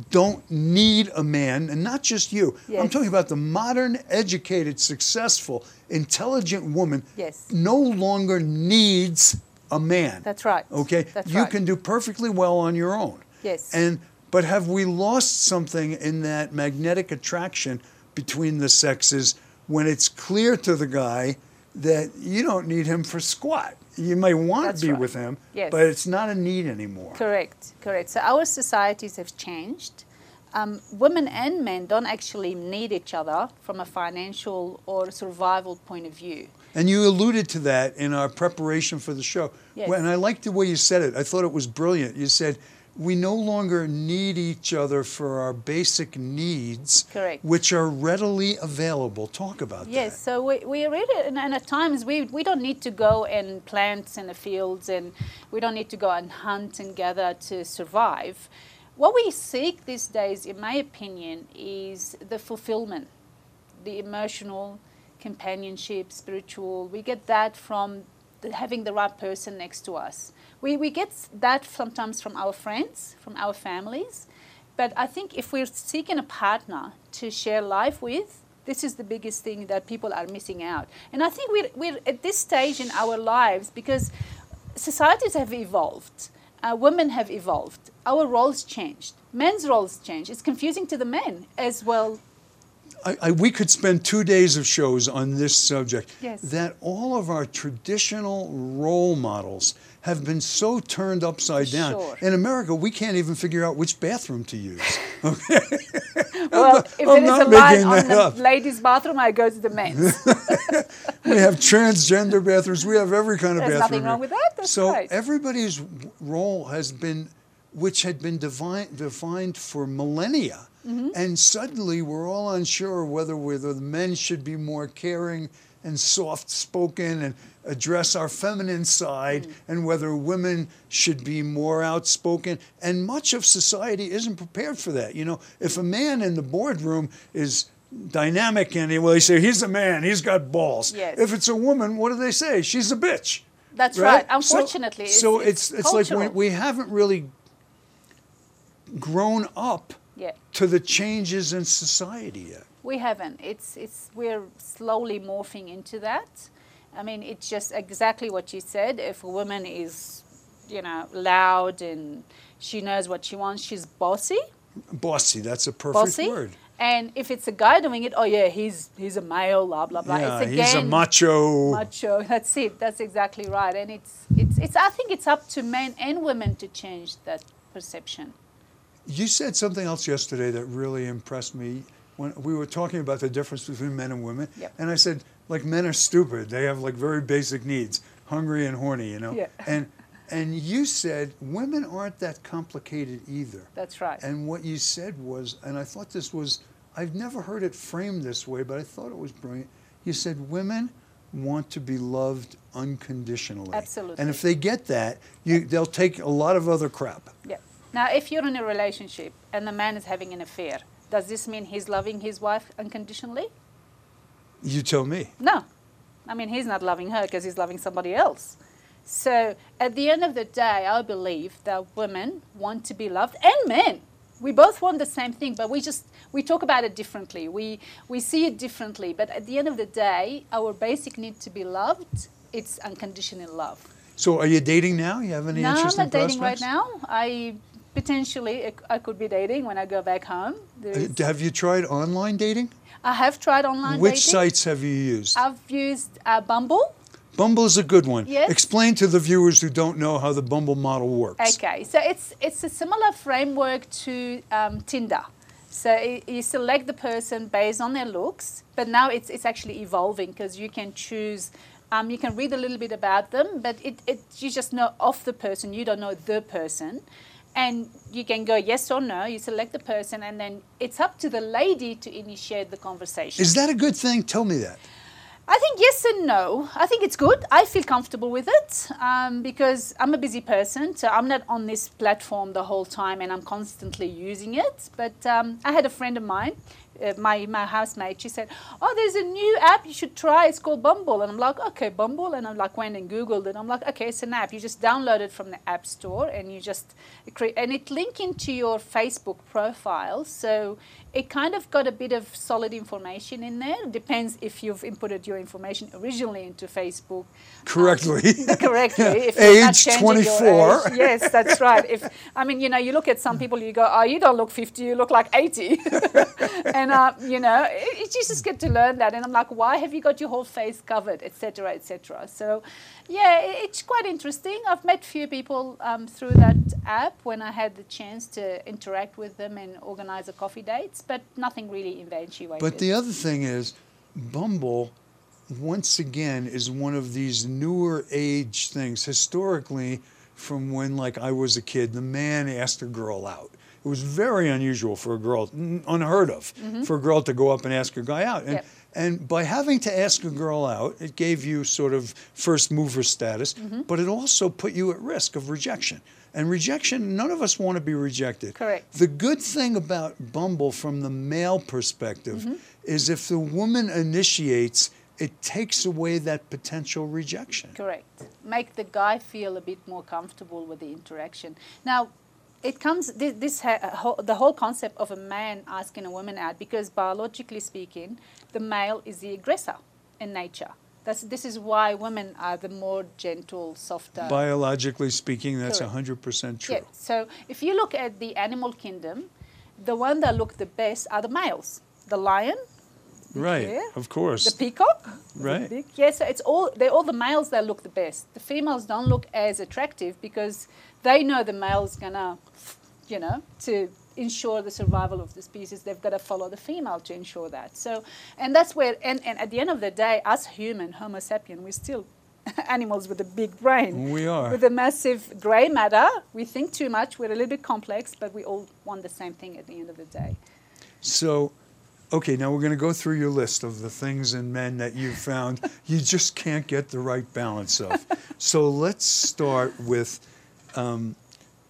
don't need a man, and not just you. Yes. I'm talking about the modern, educated, successful, intelligent woman. Yes. No longer needs a man. That's right. Okay. That's you right. can do perfectly well on your own. Yes. And but have we lost something in that magnetic attraction between the sexes when it's clear to the guy that you don't need him for squat? You may want That's to be right. with him, Yes. but it's not a need anymore. Correct, correct. So our societies have changed. Um, women and men don't actually need each other from a financial or survival point of view. And you alluded to that in our preparation for the show. Yes. And I liked the way you said it. I thought it was brilliant. You said, we no longer need each other for our basic needs, Correct. which are readily available. Talk about Yes, that. Yes, so we, we really, and, and at times we, we don't need to go and plant in the fields and we don't need to go and hunt and gather to survive. What we seek these days, in my opinion, is the fulfillment, the emotional, companionship, spiritual. We get that from the, having the right person next to us. We, we get that sometimes from our friends, from our families. But I think if we're seeking a partner to share life with, this is the biggest thing that people are missing out. And I think we're, we're at this stage in our lives because societies have evolved, uh, women have evolved, our roles changed, men's roles changed. It's confusing to the men as well. I, I, we could spend two days of shows on this subject. Yes. That all of our traditional role models have been so turned upside down. Sure. In America, we can't even figure out which bathroom to use. Okay. Well, not- if I'm there is a line on the up. ladies' bathroom, I go to the men's. we have transgender bathrooms. We have every kind of There's bathroom. nothing wrong here. with that. That's so right. everybody's role has been, which had been divine, defined for millennia, Mm-hmm. and suddenly we're all unsure whether whether the men should be more caring and soft-spoken and address our feminine side, Mm. and whether women should be more outspoken. And much of society isn't prepared for that. You know, if a man in the boardroom is dynamic and he, well, they say he's a man, he's got balls. Yes. If it's a woman, what do they say? She's a bitch. That's right. So- Unfortunately, it's, so it's it's, like we, we haven't really grown up yeah. to the changes in society yet. We haven't. It's it's we're slowly morphing into that. I mean, it's just exactly what you said. If a woman is, you know, loud and she knows what she wants, she's bossy. Bossy, that's a perfect Bossy. word. And if it's a guy doing it, oh yeah, he's he's a male, blah blah blah. yeah, it's again he's a macho. macho. That's it. That's exactly right. And it's it's it's. I think it's up to men and women to change that perception. You said something else yesterday that really impressed me when we were talking about the difference between men and women. Yep. And I said, like men are stupid. They have like very basic needs, hungry and horny, you know. Yeah. And and you said women aren't that complicated either. That's right. And what you said was, and I thought this was, I've never heard it framed this way, but I thought it was brilliant. You said women want to be loved unconditionally. Absolutely. And if they get that, you, they'll take a lot of other crap. Yeah. Now, if you're in a relationship and the man is having an affair, does this mean he's loving his wife unconditionally? You tell me. No. I mean, he's not loving her because he's loving somebody else. So, at the end of the day, I believe that women want to be loved and men. We both want the same thing, but we just we talk about it differently. We we see it differently, but at the end of the day, our basic need to be loved, it's unconditional love. So are you dating now? You have any no, I'm not dating right now. I potentially I- could be dating when I go back home. Uh, Have you tried online dating? I have tried online Which dating. sites have you used? I've used uh, Bumble. Bumble is a good one. Yes. Explain to the viewers who don't know how the Bumble model works. Okay, so it's it's a similar framework to um, Tinder. So i you select the person based on their looks, but now it's it's actually evolving because you can choose. Um, you can read a little bit about them, but it, it you just know of the person. You don't know the person, and you can go yes or no. You select the person, and then it's up to the lady to initiate the conversation. Is that a good thing? Tell me that. I think yes and no. I think it's good. I feel comfortable with it um, because I'm a busy person, so I'm not on this platform the whole time, and I'm constantly using it. But um, I had a friend of mine, uh, my my housemate. She said, "Oh, there's a new app you should try. It's called Bumble." And I'm like, "Okay, Bumble." And I'm like, went and googled it. And I'm like, "Okay, it's an app. You just download it from the app store, and you just create, and it link into your Facebook profile. So it kind of got a bit of solid information in there. Depends if you've inputted your information originally into Facebook Correctly. correctly. If Age 24. age. Yes, that's right. If I mean, you know, you look at some people, you go, "Oh, you don't look 50, you look like 80," and uh, you know, it, it- you just get to learn that. And I'm like, "Why have you got your whole face covered, etc., etc." So, yeah, it, it's quite interesting. I've met few people um, through that app when I had the chance to interact with them and organize a coffee dates, but nothing really eventuated. But the other thing is, Bumble, once again, is one of these newer age things. Historically, from when like I was a kid, the man asked a girl out. It was very unusual for a girl, unheard of, mm-hmm. for a girl to go up and ask a guy out. And, Yep. and by having to ask a girl out, it gave you sort of first mover status, mm-hmm. but it also put you at risk of rejection. And rejection, none of us want to be rejected. Correct. The good thing about Bumble from the male perspective mm-hmm. is if the woman initiates, it takes away that potential rejection. Correct. Make the guy feel a bit more comfortable with the interaction. Now, it comes this, this ha, the whole concept of a man asking a woman out because biologically speaking, the male is the aggressor in nature. That's, this is why women are the more gentle, softer. Biologically speaking, that's Correct. 100% true. Yeah. So if you look at the animal kingdom, the one that look the best are the males. The lion, Right, Yeah. of course. the peacock. the Right. big- Yeah, so it's all they're all the males that look the best. The females don't look as attractive because they know the male's gonna, you know, to ensure the survival of the species, they've got to follow the female to ensure that. So, and that's where, and, and at the end of the day, us human, Homo sapien, we're still animals with a big brain. We are. With a massive grey matter. We think too much. We're a little bit complex, but we all want the same thing at the end of the day. So, okay, now we're going to go through your list of the things in men that you've found you just can't get the right balance of. so let's start with um,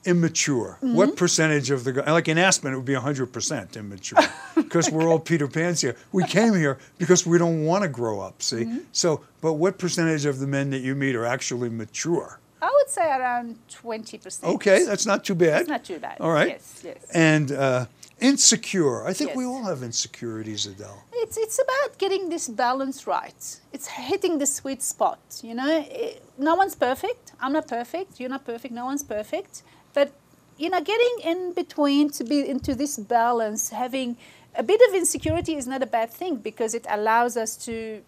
immature. Mm-hmm. What percentage of the like in Aspen, it would be 100% immature because we're all Peter Pans here. We came here because we don't want to grow up, see? Mm-hmm. So, but what percentage of the men that you meet are actually mature? I would say around 20%. Okay, that's not too bad. It's not too bad. All right. Yes, yes. And uh, insecure. I think we all have insecurities, Adele. It's, it's about getting this balance right. It's hitting the sweet spot. You know, It- no one's perfect. I'm not perfect. You're not perfect. No one's perfect. But you know, getting in between to be into this balance, having a bit of insecurity is not a bad thing because it allows us to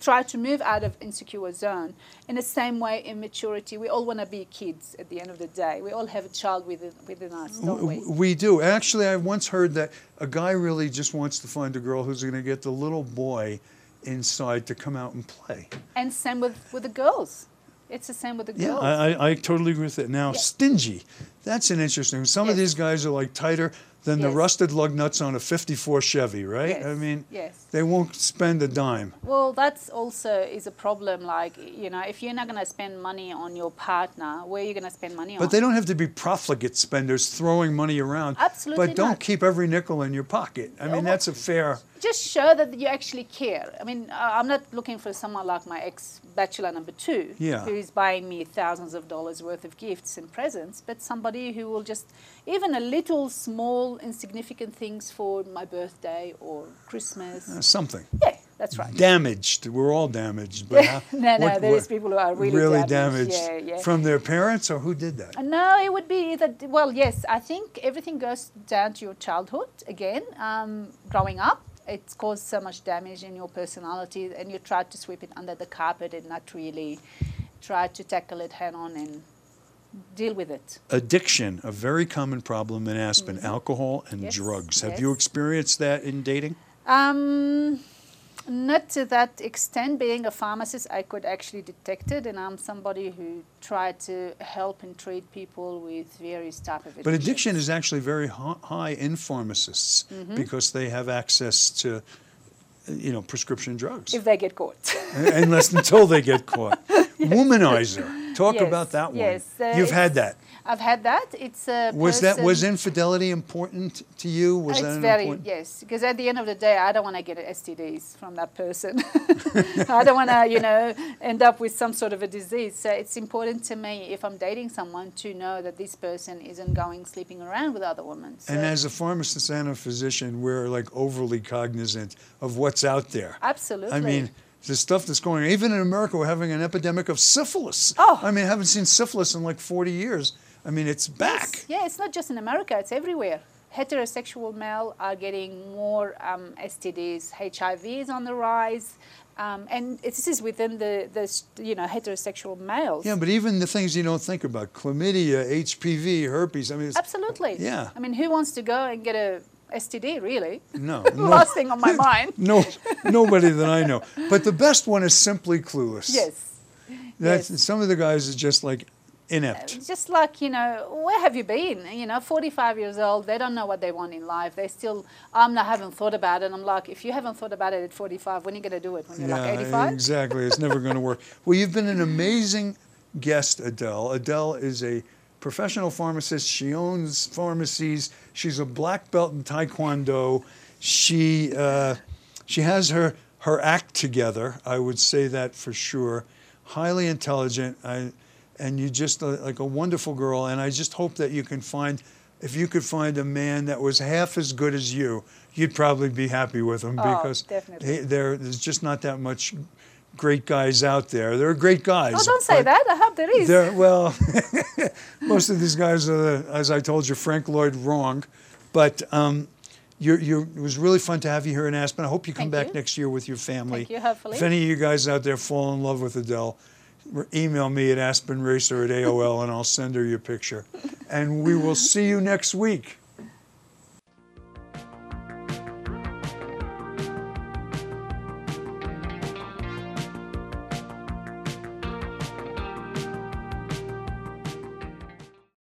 try to move out of insecure zone. In the same way, in maturity, we all want to be kids at the end of the day. We all have a child within, within us, don't we? We do. Actually, I once heard that a guy really just wants to find a girl who's going to get the little boy inside to come out and play. And same with, with the girls. It's the same with the Yeah, girls. I, I, I totally agree with it. Now, Yeah. stingy. That's an interesting. Some of these guys are like tighter than the rusted lug nuts on a 54 Chevy, right? I mean, yes. they won't spend a dime. Well, that's also is a problem. Like you know, if you're not going to spend money on your partner, where are you going to spend money on? But they don't have to be profligate spenders throwing money around. Absolutely But don't not. keep every nickel in your pocket. I mean, Oh, that's a fair. just show that you actually care. I mean, I'm not looking for someone like my ex bachelor number two, Yeah. who is buying me thousands of dollars worth of gifts and presents, but somebody who will just, even a little small, insignificant things for my birthday or Christmas. Uh, something. yeah, that's right. Damaged. We're all damaged. But how- no, no, what- there is people who are really, damaged. Yeah, yeah. From their parents, or who did that? Uh, No, it would be that. Well, yes, I think everything goes down to your childhood. Again, um, growing up, it's caused so much damage in your personality, and you try to sweep it under the carpet and not really try to tackle it head on and deal with it. Addiction, a very common problem in Aspen, alcohol and Mm-hmm. Yes, drugs. Have you experienced that in dating? Um, not to that extent. Being a pharmacist, I could actually detect it, and I'm somebody who tried to help and treat people with various type of addiction. But addiction is actually very high in pharmacists Mm-hmm. because they have access to, you know, prescription drugs. if they get caught. Unless until they get caught. Womanizer. Talk Yes, about that one. yes, uh, You've had that. I've had that. It's a Was that was infidelity important to you? Was that it's an very important? yes, because at the end of the day, I don't want to get STDs from that person. I don't want to, you know, end up with some sort of a disease. So it's important to me if I'm dating someone to know that this person isn't going sleeping around with other women. So And as a pharmacist and a physician, we're like overly cognizant of what's out there. absolutely. I mean, the stuff that's going on. Even in America, we're having an epidemic of syphilis. Oh. I mean, I haven't seen syphilis in like 40 years. I mean, it's back. Yes, yeah, it's not just in America; it's everywhere. Heterosexual male are getting more um, STDs. HIV is on the rise, um, and this is within the, the you know heterosexual males. Yeah, but even the things you don't think about, chlamydia, HPV, herpes, I mean, it's, Absolutely. Yeah. I mean, who wants to go and get a STD? Really, no, last thing on my mind. no, nobody that I know. But the best one is simply clueless. Yes. That's, yes. Some of the guys are just like inept. Uh, just like, you know, where have you been? You know, 45 years old, they don't know what they want in life. They still, I'm not, haven't thought about it. I'm like, if you haven't thought about it at 45, when are you going to do it? When you're like 85? exactly. It's never going to work. Well, you've been an amazing guest, Adele. Adele is a professional pharmacist. She owns pharmacies. She's a black belt in Taekwondo. She uh, she has her her act together. I would say that for sure. Highly intelligent. I, and you just uh, like a wonderful girl. And I just hope that you can find. If you could find a man that was half as good as you, you'd probably be happy with him Oh, because he- there, there's just not that much great guys out there. There are great guys. Oh, don't say that. I hope there is. There, well, most of these guys are, as I told you, Frank Lloyd wrong. But um, you're, you're, it was really fun to have you here in Aspen. I hope you come Thank back you. next year with your family. Thank you, hopefully. If any of you guys out there fall in love with Adele, email me at aspenracer at AOL and I'll send her your picture. And we will see you next week.